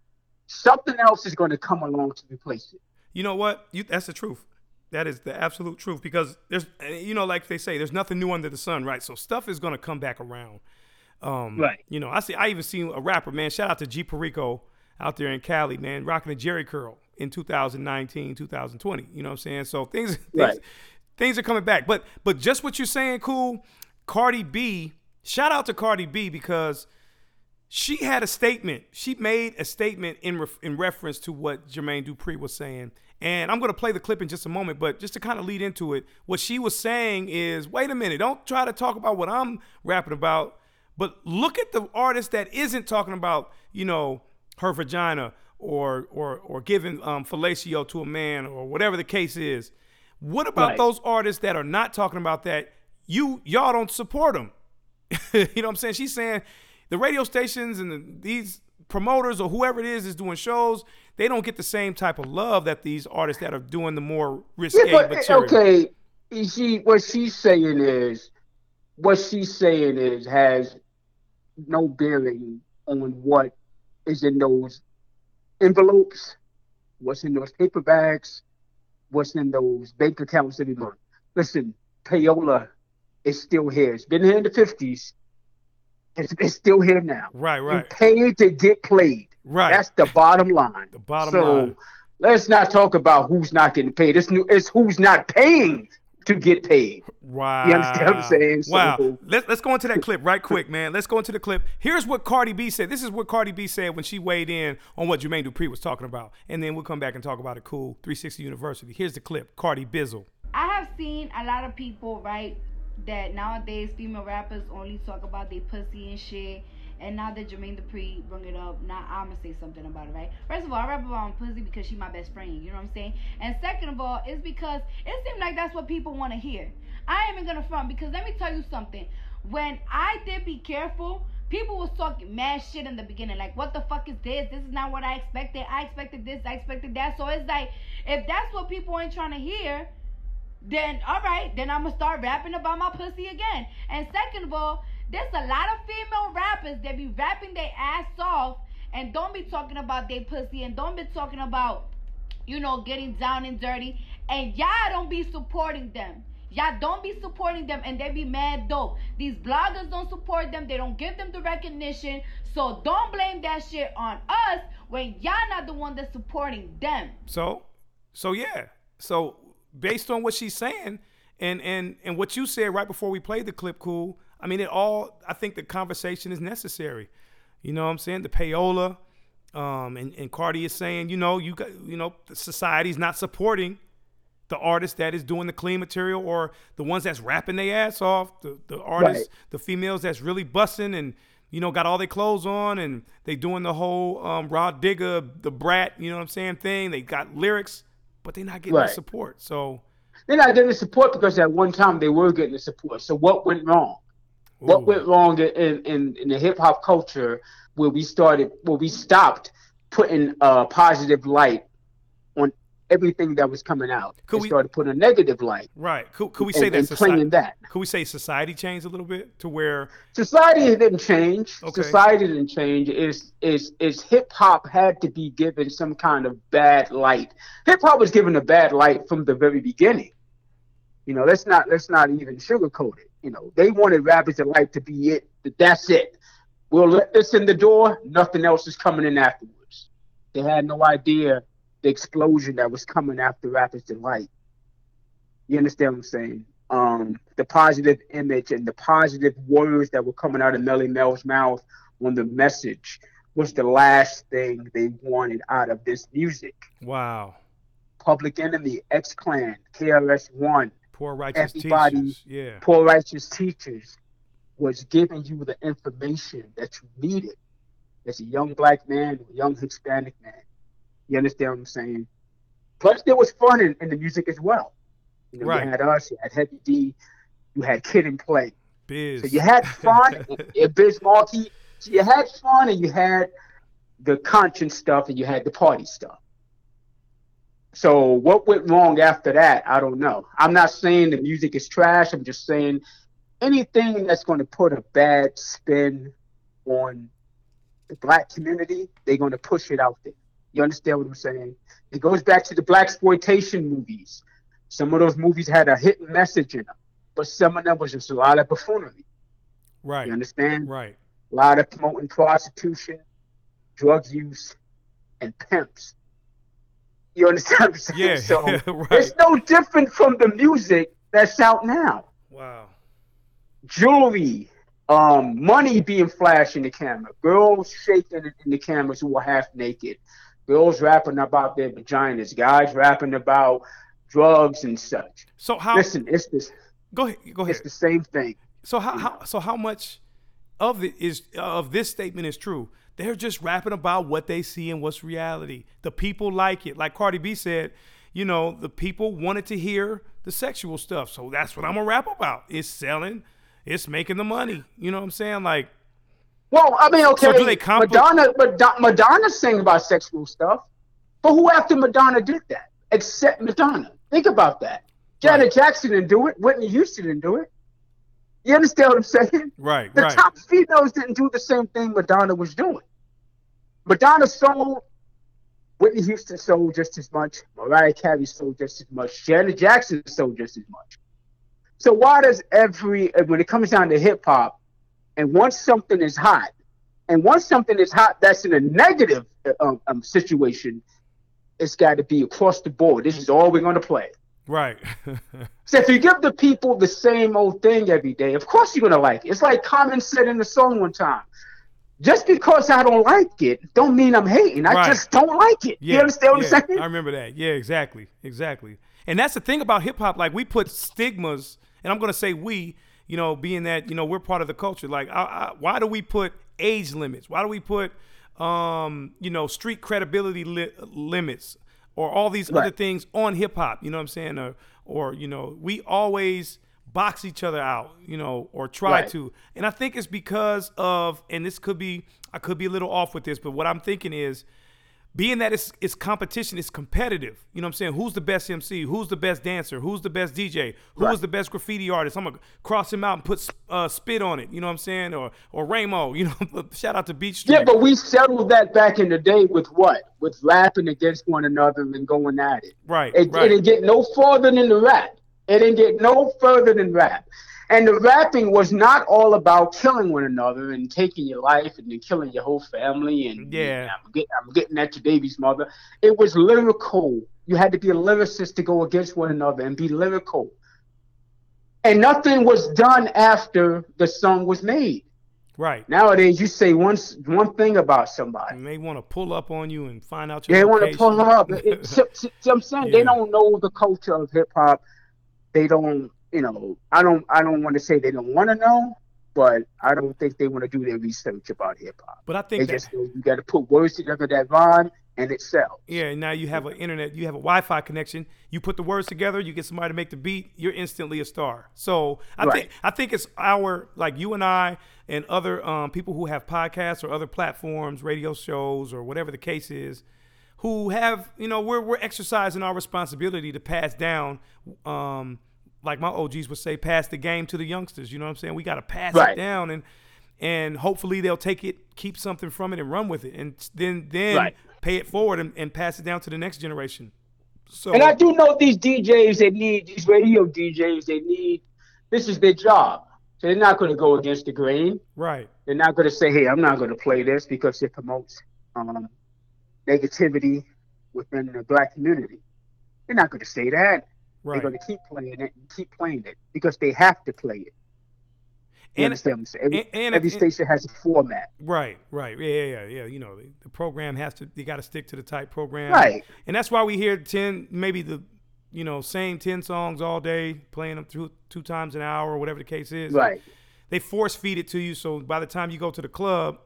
something else is going to come along to replace it. You know what? You, that's the truth. That is the absolute truth because there's, you know, like they say, there's nothing new under the sun, right? So stuff is gonna come back around. Um, Right. You know, I see. I even seen a rapper, man. Shout out to G Perico out there in Cali, man, rocking a Jheri curl in 2019, 2020. You know what I'm saying? So things, things, Right. things are coming back. But, but just what you're saying, cool. Cardi B. Shout out to Cardi B because she had a statement. She made a statement in ref- in reference to what Jermaine Dupri was saying. And I'm going to play the clip in just a moment, but just to kind of lead into it, what she was saying is, wait a minute, don't try to talk about what I'm rapping about, but look at the artist that isn't talking about, you know, her vagina or or or giving um, fellatio to a man or whatever the case is. What about Right. those artists that are not talking about that? You y'all don't support them. you know what I'm saying? She's saying the radio stations and the, these promoters or whoever it is is doing shows, they don't get the same type of love that these artists that are doing the more risque Yeah, but eh, material. okay, you see, what she's saying is, what she's saying is has no bearing on what is in those envelopes, what's in those paper bags, what's in those bank accounts anymore. Listen, payola is still here. It's been here in the fifties. It's, it's still here now. Right, You right, pay to get played. Right. That's the bottom line. the bottom so line. let's not talk about who's not getting paid. It's, new, it's who's not paying to get paid. Wow. You understand what I'm saying? So- wow. Let's, let's go into that clip right quick, man. Let's go into the clip. Here's what Cardi B said. This is what Cardi B said when she weighed in on what Jermaine Dupri was talking about. And then we'll come back and talk about it cool. 360 University. Here's the clip. Cardi Bizzle. I have seen a lot of people, right, that nowadays female rappers only talk about their pussy and shit. And now that Jermaine Dupri bring it up, now I'ma say something about it, right? First of all, I rap about my pussy because she my best friend, you know what I'm saying? And second of all, it's because it seems like that's what people want to hear. I ain't even gonna front because let me tell you something. When I did be careful, people was talking mad shit in the beginning, like what the fuck is this? This is not what I expected. I expected this, I expected that. So it's like if that's what people ain't trying to hear, then all right, then I'm gonna start rapping about my pussy again. And second of all, there's a lot of female rappers that be rapping their ass off and don't be talking about their pussy and don't be talking about, you know, getting down and dirty. And y'all don't be supporting them. Y'all don't be supporting them and they be mad dope. These bloggers don't support them. They don't give them the recognition. So don't blame that shit on us when y'all not the one that's supporting them. So, so yeah. So based on what she's saying and and and what you said right before we played the clip, cool. I mean, it all. I think the conversation is necessary. You know what I'm saying? The payola, um, and and Cardi is saying, you know, you got, you know, society's not supporting the artist that is doing the clean material or the ones that's rapping their ass off, the the artists, Right. the females that's really busting and you know got all their clothes on and they doing the whole um, Rah Digga, the brat, you know what I'm saying thing. They got lyrics, but they're not getting the support. So They're not getting the support because at one time they were getting the support. So what went wrong? What went wrong in, in, in the hip hop culture where we started, where we stopped putting a positive light on everything that was coming out? Could we started putting a negative light. right? Could, could we say and, that and society? playing that? Could we say society changed a little bit to where Society didn't change. Okay. Society didn't change. Is is is hip hop had to be given some kind of bad light. Hip hop was given a bad light from the very beginning. You know, let's not let's not even sugarcoat it. You know, they wanted Rappers Delight to be it. That's it. We'll let this in the door. Nothing else is coming in afterwards. They had no idea the explosion that was coming after Rappers Delight. You understand what I'm saying? Um, the positive image and the positive words that were coming out of Melle Mel's mouth on the message was the last thing they wanted out of this music. wow, Public Enemy, X Clan, KRS One, poor righteous Everybody- teachers? Yeah, Poor Righteous Teachers was giving you the information that you needed as a young black man, a young Hispanic man. You understand what I'm saying? Plus, there was fun in, in the music as well. You know, Right. You had us, you had Heavy D, you had Kid and Play. biz. So you had fun, and Biz Markie. So you had fun, and you had the conscience stuff, and you had the party stuff. So what went wrong after that? I don't know. I'm not saying the music is trash. I'm just saying anything that's going to put a bad spin on the black community, they're going to push it out there. You understand what I'm saying? It goes back to the blaxploitation movies. Some of those movies had a hidden message in them, but some of them was just a lot of buffoonery. right, You understand? right. A lot of promoting prostitution, drug use, and pimps. You understand what I'm saying? Yeah, So right. it's no different from the music that's out now. Wow. Jewelry, um, money being flashed in the camera, girls shaking in in the cameras who are half naked, girls rapping about their vaginas, guys rapping about drugs and such. So how? Listen, it's this, go ahead. Go ahead. it's the same thing. So how, how so how much of it is of this statement is true? They're just rapping about what they see and what's reality. The people like it. Like Cardi B said, you know, the people wanted to hear the sexual stuff. So that's what I'm gonna rap about. It's selling, it's making the money. You know what I'm saying? Like Well, I mean, okay, So do they compli- Madonna, Madonna, Madonna sang about sexual stuff, but who after Madonna did that? Except Madonna. Think about that. Janet Right. Jackson didn't do it. Whitney Houston didn't do it. You understand what I'm saying? right, The right. top females didn't do the same thing Madonna was doing. Madonna sold, Whitney Houston sold just as much, Mariah Carey sold just as much, Janet Jackson sold just as much. So why does every when it comes down to hip hop, and once something is hot, and once something is hot that's in a negative uh, um, um, situation, it's got to be across the board. This is all we're going to play. right. So if you give the people the same old thing every day, of course you're gonna like it. It's like Common said in the song one time. Just because I don't like it, don't mean I'm hating. I Right. just don't like it. you understand what yeah, I'm saying? I remember that. Yeah, exactly, exactly. And that's the thing about hip hop. Like we put stigmas, and I'm gonna say we, you know, being that you know we're part of the culture. Like, I, I, why do we put age limits? Why do we put, um, you know, street credibility li- limits or all these other things on hip hop? You know what I'm saying? Or, or you know, we always box each other out, you know, or try Right. to. And I think it's because of, and this could be, I could be a little off with this, but what I'm thinking is, being that it's, it's competition, it's competitive. You know what I'm saying? Who's the best MC? Who's the best dancer? Who's the best DJ? Who is Right. the best graffiti artist? I'm gonna cross him out and put uh, spit on it. You know what I'm saying? Or or Ramo. You know, shout out to Beach Street. Yeah, but we settled that back in the day with what? With rapping against one another and going at it. right, It, right. it didn't get no farther than the rap. It didn't get no further than rap. And the rapping was not all about killing one another and taking your life and then killing your whole family and Yeah. I'm, get, I'm getting at your baby's mother. It was lyrical. You had to be a lyricist to go against one another and be lyrical. And nothing was done after the song was made. Right. Nowadays, you say one one thing about somebody. And they want to pull up on you and find out your They want to pull up. It- it- see, see- see what I'm saying they don't know the culture of hip hop. They don't, you know. I don't. I don't want to say they don't want to know, but I don't think they want to do their research about hip hop. But I They think that, just you got to put words together that rhyme and it sells. yeah, now you have an internet, you have a Wi-Fi connection. You put the words together, you get somebody to make the beat, you're instantly a star. So I Right. think I think it's our like you and I and other um, people who have podcasts or other platforms, radio shows or whatever the case is, who have you know we're we're exercising our responsibility to pass down. Um, like my OGs would say, pass the game to the youngsters. You know what I'm saying? We got to pass it down and and hopefully they'll take it, keep something from it, and run with it, and then then Right. pay it forward and, and pass it down to the next generation. So And I do know these DJs. They need these radio DJs. They need. This is their job. So they're not going to go against the grain. right, They're not going to say, "Hey, I'm not going to play this because it promotes um, negativity within the black community." They're not going to say that. They're going to keep playing it and keep playing it because they have to play it. You And- understand what? Every, and- and- every station has a format. right, right. Yeah, yeah, yeah. yeah. You know, the, the program has to. You got to stick to the type program. Right. And that's why we hear ten, maybe the, you know, same ten songs all day, playing them two two times an hour or whatever the case is. Right. They force feed it to you, so by the time you go to the club,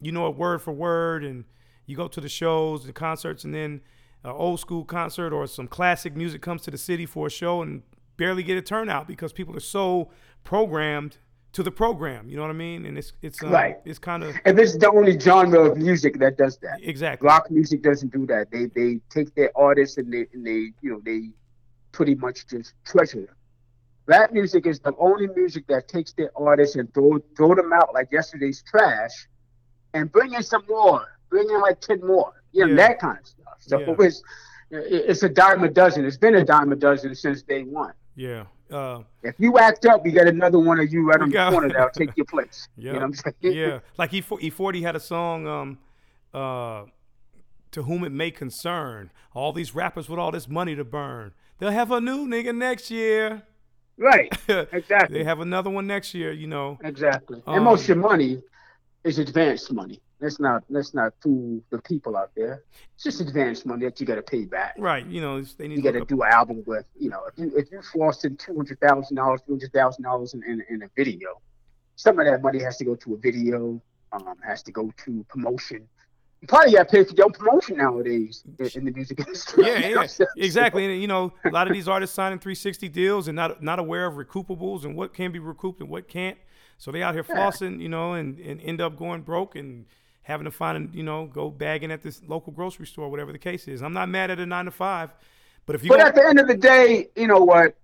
you know it word for word, and you go to the shows, the concerts, and then an old school concert or some classic music comes to the city for a show and barely get a turnout because people are so programmed to the program. You know what I mean? And it's it's um, Right. It's kind of And this is the only genre of music that does that. exactly Rock music doesn't do that. They they take their artists and they and they you know they pretty much just treasure them. Rap music is the only music that takes their artists and throw throw them out like yesterday's trash, and bring in some more, bring in like ten more, you know Yeah. that kind of stuff. So Yeah. it's it's a dime a dozen. It's been a dime a dozen since day one. yeah. Uh, If you act up, you got another one of you right on the corner that'll take your place. Yeah. You know what I'm saying? yeah, like E E forty had a song, um, uh, to whom it may concern. All these rappers with all this money to burn, they'll have a new nigga next year. Right. Exactly. they have another one next year. You know, Exactly. Um, and most of your money is advanced money. Let's not let's not fool the people out there. It's just advanced money that you got to pay back. right? You know, they need You to got to do an album with. You know, if you if you flossing two hundred thousand dollars, three hundred thousand dollars in in in a video, some of that money has to go to a video. Um, has to go to promotion. You probably got to pay for your promotion nowadays in, in the music industry. Yeah, yeah, what I'm saying? exactly. And you know, a lot of these artists signing 360 deals and not not aware of recoupables and what can be recouped and what can't. So they out here flossing, you know, and, and end up going broke and having to find, you know, go bagging at this local grocery store, whatever the case is. I'm not mad at a nine to five, but if you But at the end of the day, you know what?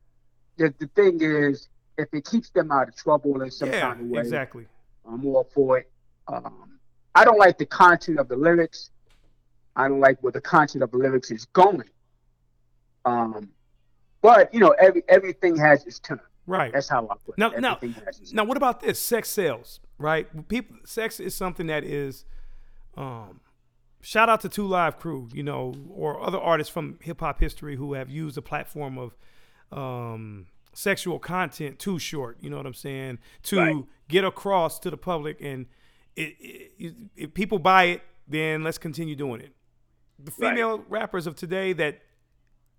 The, the thing is, if it keeps them out of trouble in some yeah, kind of way, exactly. I'm all for it. Um, I don't like the content of the lyrics. I don't like where the content of the lyrics is going. Um, but you know, every everything has its turn. Right. That's how I put it. Now, now, Everything has its now, what about this? Sex sales, right? People, sex is something that is. Um, shout out to Two Live Crew, you know, or other artists from hip hop history who have used the platform of um, sexual content too short. You know what I'm saying? To Right. get across to the public, and it, it, if people buy it, then let's continue doing it. The Right. female rappers of today that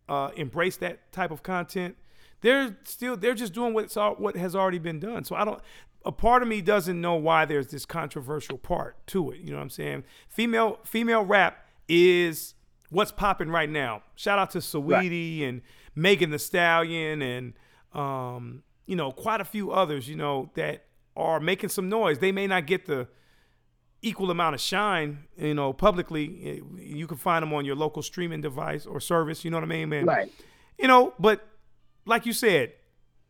uh, embrace that type of content, they're still they're just doing what's al- what has already been done. So I don't. A part of me doesn't know why there's this controversial part to it. You know what I'm saying? Female female rap is what's popping right now. Shout out to Saweetie and Megan Thee Stallion and um, you know quite a few others. You know that are making some noise. They may not get the equal amount of shine, you know, publicly. You can find them on your local streaming device or service. You know what I mean, man? Right. You know, but like you said,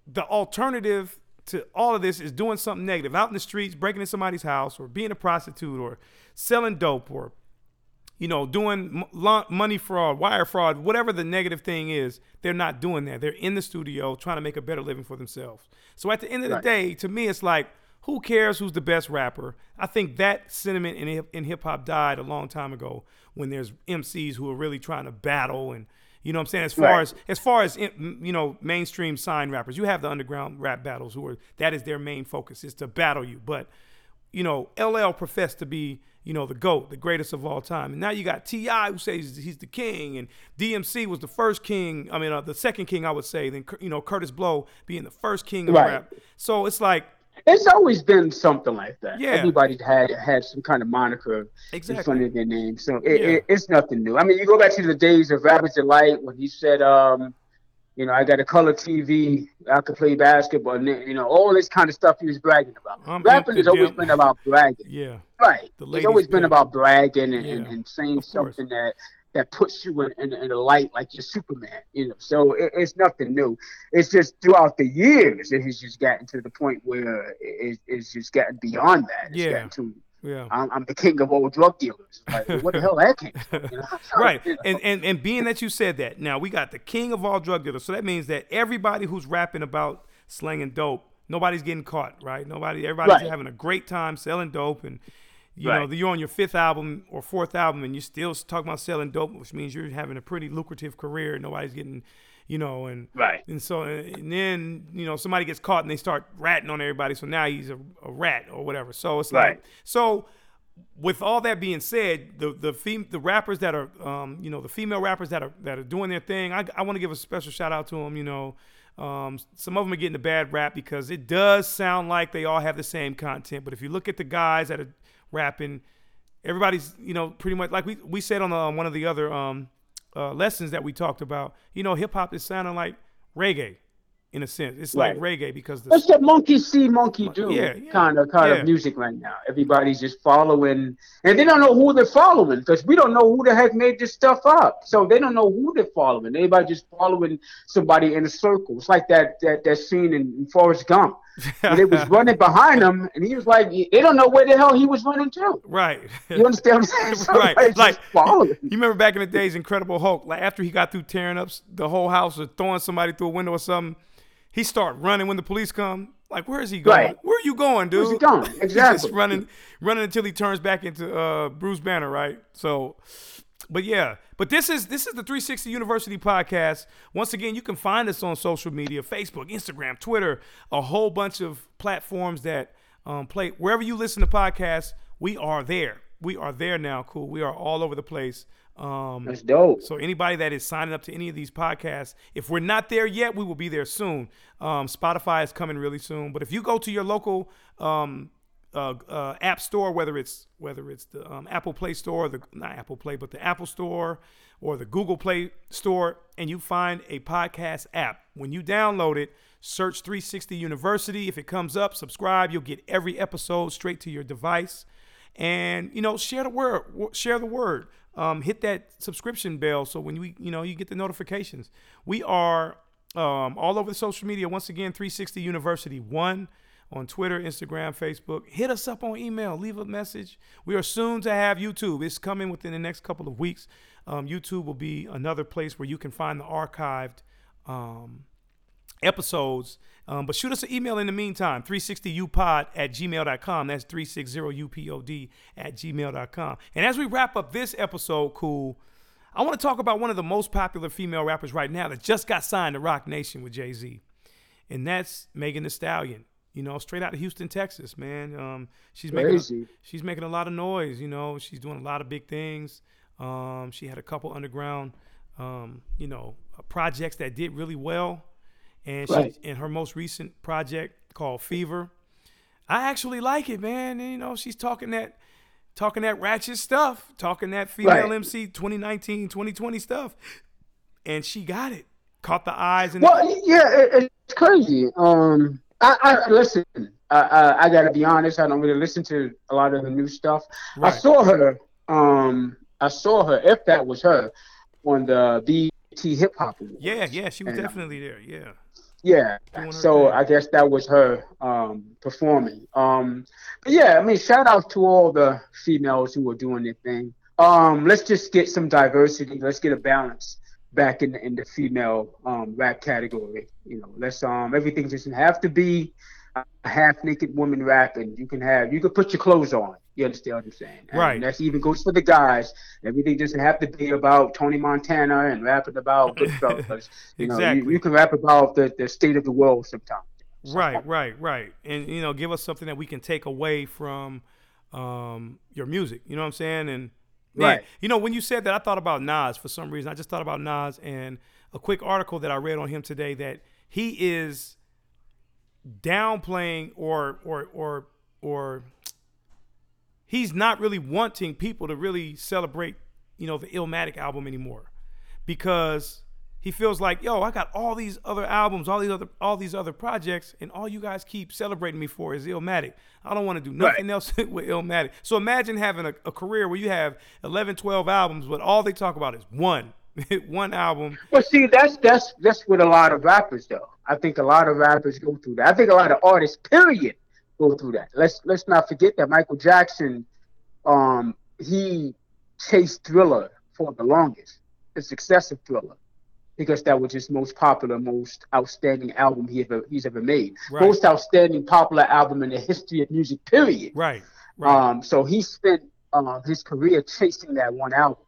the alternative to all of this is doing something negative out in the streets, breaking in somebody's house, or being a prostitute, or selling dope, or you know, doing money fraud, wire fraud, whatever the negative thing is, they're not doing that. They're in the studio trying to make a better living for themselves. So at the end of the Right. day, to me, it's like, who cares who's the best rapper? I think that sentiment in in hip hop died a long time ago when there's MCs who are really trying to battle and you know what I'm saying? As far Right. as as far as in- you know, mainstream sign rappers, you have the underground rap battles who are that is their main focus is to battle you. But you know, LL professed to be, you know, the GOAT, the greatest of all time. And now you got T.I. who says he's the king, and DMC was the first king, I mean, uh, the second king, I would say. Then, you know, Kurtis Blow being the first king of Right. rap. So it's like, It's always been something like that. Yeah. Everybody had had some kind of moniker in front of their name. So it, Yeah. it, it's nothing new. I mean, you go back to the days of Rappers Delight when he said, um, you know, I got a color TV, I could play basketball, and you know, all this kind of stuff he was bragging about. I'm Rapping has always been about bragging. yeah. Right. It's always been about bragging and, and, Yeah, and saying something that that puts you in, in, in a light like you're Superman. You know, so it, it's nothing new. It's just throughout the years it has just gotten to the point where it, it's just gotten beyond that. It's Yeah. to Yeah. I'm, I'm the king of all drug dealers. Like, what the hell that came from? You know? right. You know? And, and and being that you said that, now we got the king of all drug dealers. So that means that everybody who's rapping about slanging dope, nobody's getting caught, right? Nobody, everybody's Right. having a great time selling dope, and you know you're on your fifth album or fourth album, and you're still talking about selling dope, which means you're having a pretty lucrative career. Nobody's getting, you know, and Right. and so and then you know somebody gets caught and they start ratting on everybody. So now he's a, a rat or whatever. So it's like so with all that being said, the the fem- the rappers that are um, you know the female rappers that are that are doing their thing, I, I want to give a special shout out to them. You know, um, some of them are getting a bad rap because it does sound like they all have the same content. But if you look at the guys that are rapping, everybody's you know pretty much like we we said on uh, one of the other um, uh, lessons that we talked about. You know, hip hop is sounding like reggae in a sense. It's like reggae because the It's the monkey see, monkey do Yeah, yeah, kind of kind yeah. of music right now. Everybody's just following, and they don't know who they're following because we don't know who the heck made this stuff up. So they don't know who they're following. Everybody just following somebody in a circle. It's like that that, that scene in, in Forrest Gump. Where they was running behind him, and he was like, they don't know where the hell he was running to. right. You understand what I'm saying? Right. Like following. you remember back in the days, Incredible Hulk. Like after he got through tearing up the whole house or throwing somebody through a window or something, he start running when the police come. Like where is he going? Right. Where are you going, dude? Where's he going? He's just Exactly. running, running until he turns back into uh, Bruce Banner, right? So, but yeah, but this is this is the 360 University podcast. Once again, you can find us on social media: Facebook, Instagram, Twitter, a whole bunch of platforms that um, play wherever you listen to podcasts. We are there. We are there now. Cool. We are all over the place. Um, That's dope. so anybody that is signing up to any of these podcasts, if we're not there yet, we will be there soon. Um, Spotify is coming really soon. But if you go to your local um, uh, uh, app store, whether it's whether it's the um, Apple Play Store, or the not Apple Play, but the Apple Store or the Google Play Store, and you find a podcast app, when you download it, search 360 University. If it comes up, subscribe. You'll get every episode straight to your device. And you know share the word share the word. Um, hit that subscription bell so when we you know you get the notifications. We are um, all over the social media. Once again 360 university 1 on twitter instagram facebook hit us up on email leave a message we are soon to have youtube it's coming within the next couple of weeks um, youtube will be another place where you can find the archived um, episodes. Um, but shoot us an email in the meantime, 360upod at gmail.com. That's 360upod at gmail.com. And as we wrap up this episode, cool, I want to talk about one of the most popular female rappers right now that just got signed to Roc Nation with Jay Z. And that's Megan Thee Stallion. You know, straight out of Houston, Texas, man. Um, she's making Crazy. she's making a lot of noise. You know, she's doing a lot of big things. Um, she had a couple underground, um, you know, uh, projects that did really well and Right. she in her most recent project called Fever. I actually like it, man. And, you know, she's talking that talking that ratchet stuff, talking that female Right. MC 2019, 2020 stuff. And she got it. Caught the eyes and Well, yeah, it, it's crazy. Um, I, I listen. I, I, I got to be honest. I don't really listen to a lot of the new stuff. Right. I saw her. Um, I saw her. If that was her, on the BT Hip Hop yeah, yeah, she was And, uh, definitely there. Yeah. Yeah. So thing. I guess that was her um, performing. Um, but yeah, I mean, shout out to all the females who are doing their thing. um, let's just get some diversity. Let's get a balance back in the in the female um, rap category. You know, let's um everything doesn't have to be a half naked woman rapping. You can have you can put your clothes on. You understand what I'm saying? And Right. That even goes for the guys. Everything doesn't have to be about Tony Montana and rapping about Goodfellas. you know, you, Exactly. you can rap about the, the state of the world sometimes. Right, right, right. And you know, give us something that we can take away from um, your music. You know what I'm saying? And man, Right. you know, when you said that, I thought about Nas for some reason. I just thought about Nas and a quick article that I read on him today that he is downplaying or or or or he's not really wanting people to really celebrate, you know, the Illmatic album anymore because he feels like, yo, I got all these other albums, all these other all these other projects, and all you guys keep celebrating me for is Illmatic. I don't want to do nothing else with Illmatic. So imagine having a, a career where you have 11, 12 albums, but all they talk about is one, one album. Well, see, that's that's that's with a lot of rappers, though. I think a lot of rappers go through that. I think a lot of artists, period, go through that. Let's let's not forget that Michael Jackson, um, he chased Thriller for the longest, the success of Thriller, because that was his most popular, most outstanding album he ever he's ever made. Right. Most outstanding popular album in the history of music, period. Right, right. Um, so he spent um, his career chasing that one album.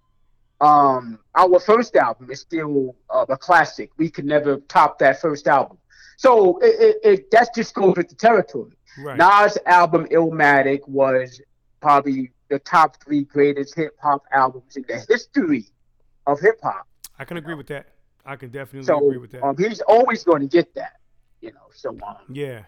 Um, our first album is still uh, a classic. We could never top that first album. So it, it, it that just goes with the territory. Right. Nas' album Illmatic was probably the top three greatest hip hop albums in the history of hip hop. I can agree with that. I can definitely So agree with that. um, he's always going to get that, you know. So um, yeah.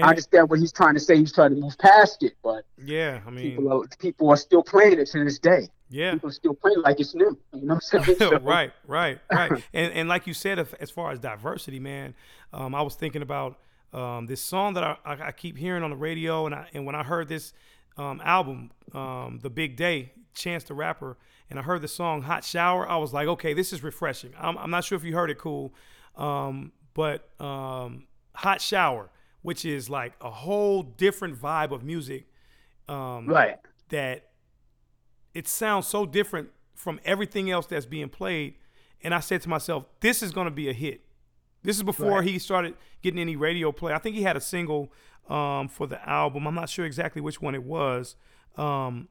I understand what he's trying to say. He's trying to move past it, but Yeah, I mean, people are people are still playing it to this day. Yeah. people are still playing like it's new. You know what I'm saying? So- right, right, right. and and like you said, as far as diversity, man, um, I was thinking about um, this song that I, I, I keep hearing on the radio, and I and when I heard this um, album, um, The Big Day, Chance the Rapper, and I heard the song Hot Shower, I was like, okay, this is refreshing. I'm, I'm not sure if you heard it, cool, um, but um, Hot Shower, which is like a whole different vibe of music, um, Right. That it sounds so different from everything else that's being played. And I said to myself, this is going to be a hit. This is before Right. he started getting any radio play. I think he had a single um, for the album. I'm not sure exactly which one it was, um,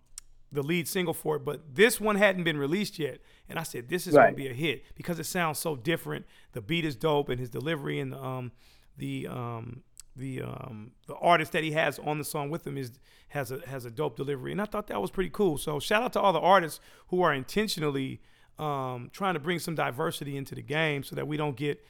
the lead single for it, but this one hadn't been released yet. And I said, this is gonna be a hit because it sounds so different. The beat is dope, and his delivery and um, the um, the um, the artist that he has on the song with him is has a has a dope delivery, and I thought that was pretty cool. So shout out to all the artists who are intentionally um, trying to bring some diversity into the game, so that we don't get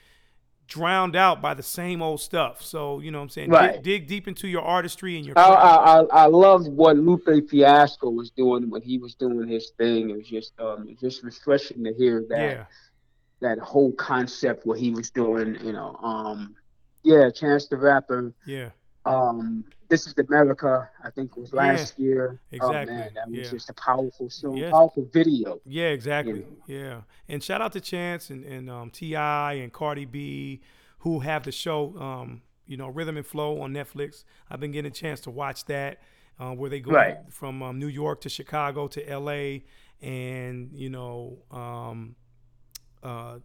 drowned out by the same old stuff. So you know what I'm saying, Right. dig, dig deep into your artistry and your I. I I I loved what Lupe Fiasco was doing when he was doing his thing. It was just um it was just refreshing to hear that yeah, that whole concept what he was doing. You know, um yeah, Chance the Rapper. yeah, Um, This is America. I think it was last year. exactly, Oh man, that was yeah. just a powerful song, Yes. powerful video. Yeah, exactly. Yeah, and shout out to Chance and, and um, T.I. and Cardi B, who have the show, um, you know, Rhythm and Flow on Netflix. I've been getting a chance to watch that, uh, where they go Right. from um, New York to Chicago to L.A. and you know, um, uh,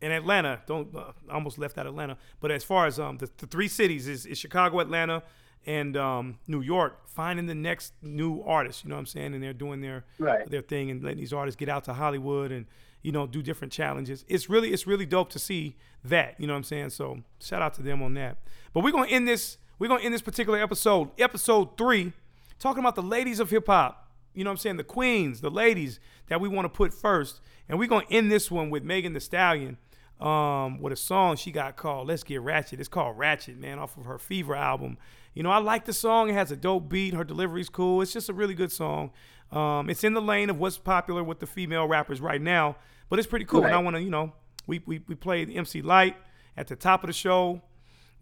and Atlanta. Don't uh, almost left out Atlanta, but as far as um, the, the three cities is, is Chicago, Atlanta, and um, New York. Finding the next new artist, you know what I'm saying, and they're doing their Right. their thing and letting these artists get out to Hollywood and you know do different challenges. It's really it's really dope to see that. You know what I'm saying? So shout out to them on that. But we're gonna end this. We're gonna end this particular episode, episode three, talking about the ladies of hip hop. You know what I'm saying? The queens, the ladies that we want to put first. And we're gonna end this one with Megan Thee Stallion. Um, with a song she got called Let's Get Ratchet. It's called Ratchet, man, off of her Fever album. You know, I like the song. It has a dope beat. Her delivery's cool. It's just a really good song. Um, it's in the lane of what's popular with the female rappers right now, but it's pretty cool. And I want to, you know, we, we we played MC Lyte at the top of the show.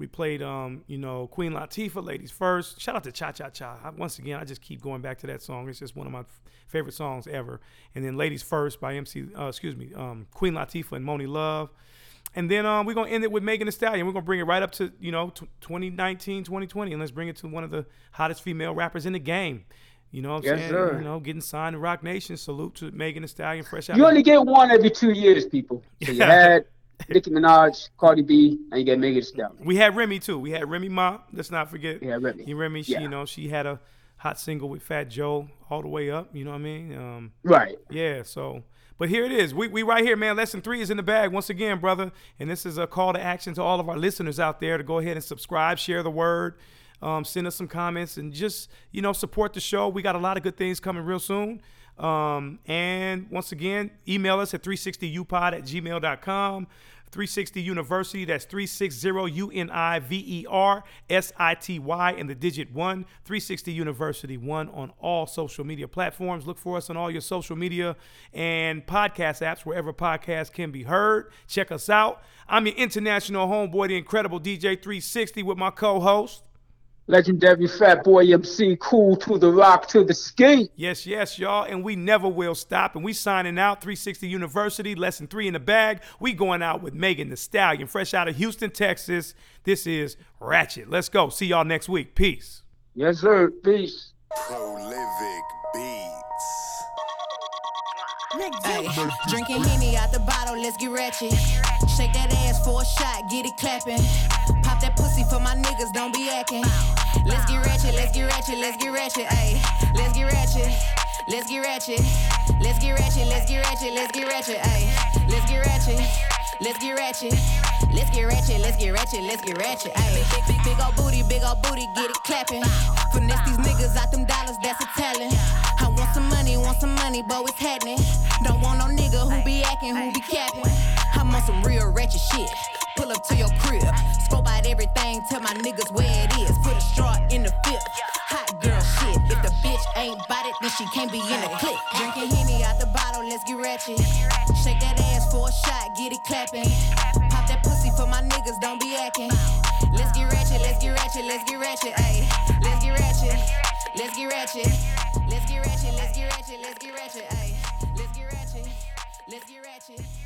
We played, um, you know, Queen Latifah, Ladies First. Shout out to Cha Cha Cha. Once again, I just keep going back to that song. It's just one of my f- favorite songs ever. And then Ladies First by MC, uh, excuse me, um, Queen Latifah and Monie Love. And then um, we're going to end it with Megan Thee Stallion. We're going to bring it right up to, you know, t- 2019, 2020. And let's bring it to one of the hottest female rappers in the game. You know what I'm Yes, saying? sir. You know, getting signed to Roc Nation. Salute to Megan Thee Stallion, fresh out. You only get one every two years, people. So you had Nicki Minaj, Cardi B, and you get Megan Thee Stallion. We had Remy too. We had Remy Ma. Let's not forget. Yeah, Remy. Remy. She, Yeah. you know, she had a hot single with Fat Joe all the way up. You know what I mean? Um, Right. yeah. So, but here it is. We we right here, man. Lesson three is in the bag once again, brother. And this is a call to action to all of our listeners out there to go ahead and subscribe, share the word, um, send us some comments, and just you know support the show. We got a lot of good things coming real soon. Um, and once again, email us at 360upod at gmail.com. 360 University, that's 360 U N I V E R S I T Y and the digit 1. 360 University 1 on all social media platforms. Look for us on all your social media and podcast apps wherever podcasts can be heard. Check us out. I'm your international homeboy, the incredible DJ 360 with my co host. Legendary Fat Boy MC, cool to the rock to the skate. Yes, yes, y'all, and we never will stop. And we signing out 360 University, lesson three in the bag. We going out with Megan Thee Stallion, fresh out of Houston, Texas. This is Ratchet. Let's go. See y'all next week. Peace. Yes, sir. Peace. Prolific Beats. Ay, drinking Henny out the bottle, let's get ratchet. Shake that ass for a shot, get it clapping. Pop that pussy for my niggas, don't be acting. Let's get ratchet, let's get ratchet, let's get ratchet, ayy. Let's get ratchet, let's get ratchet. Let's get ratchet, let's get ratchet, let's get ratchet, ayy. Let's get ratchet, let's get ratchet. Let's get ratchet, let's get ratchet, let's get ratchet, ayy. Big, big, big old booty, big old booty, get it clapping. Finesse these niggas out them dollars, that's a talent. I want some money, want some money, but it's happening. Don't want no nigga who be acting, who be capping. I'm on some real ratchet shit. Pull up to your crib, scope out everything, tell my niggas where it is. Put a straw in the fifth. Hot girl shit. If the bitch ain't bought it, then she can't be in the clique. Drinking Henny out the bottle, let's get ratchet. Shake that ass for a shot, get it clapping. Pop that pussy for my niggas, don't be acting. Let's get ratchet, let's get ratchet, let's get ratchet, ayy. Let's get ratchet, let's get ratchet. Let's get ratchet, let's get ratchet, let's get ratchet, ayy. Let's get ratchet, let's get ratchet.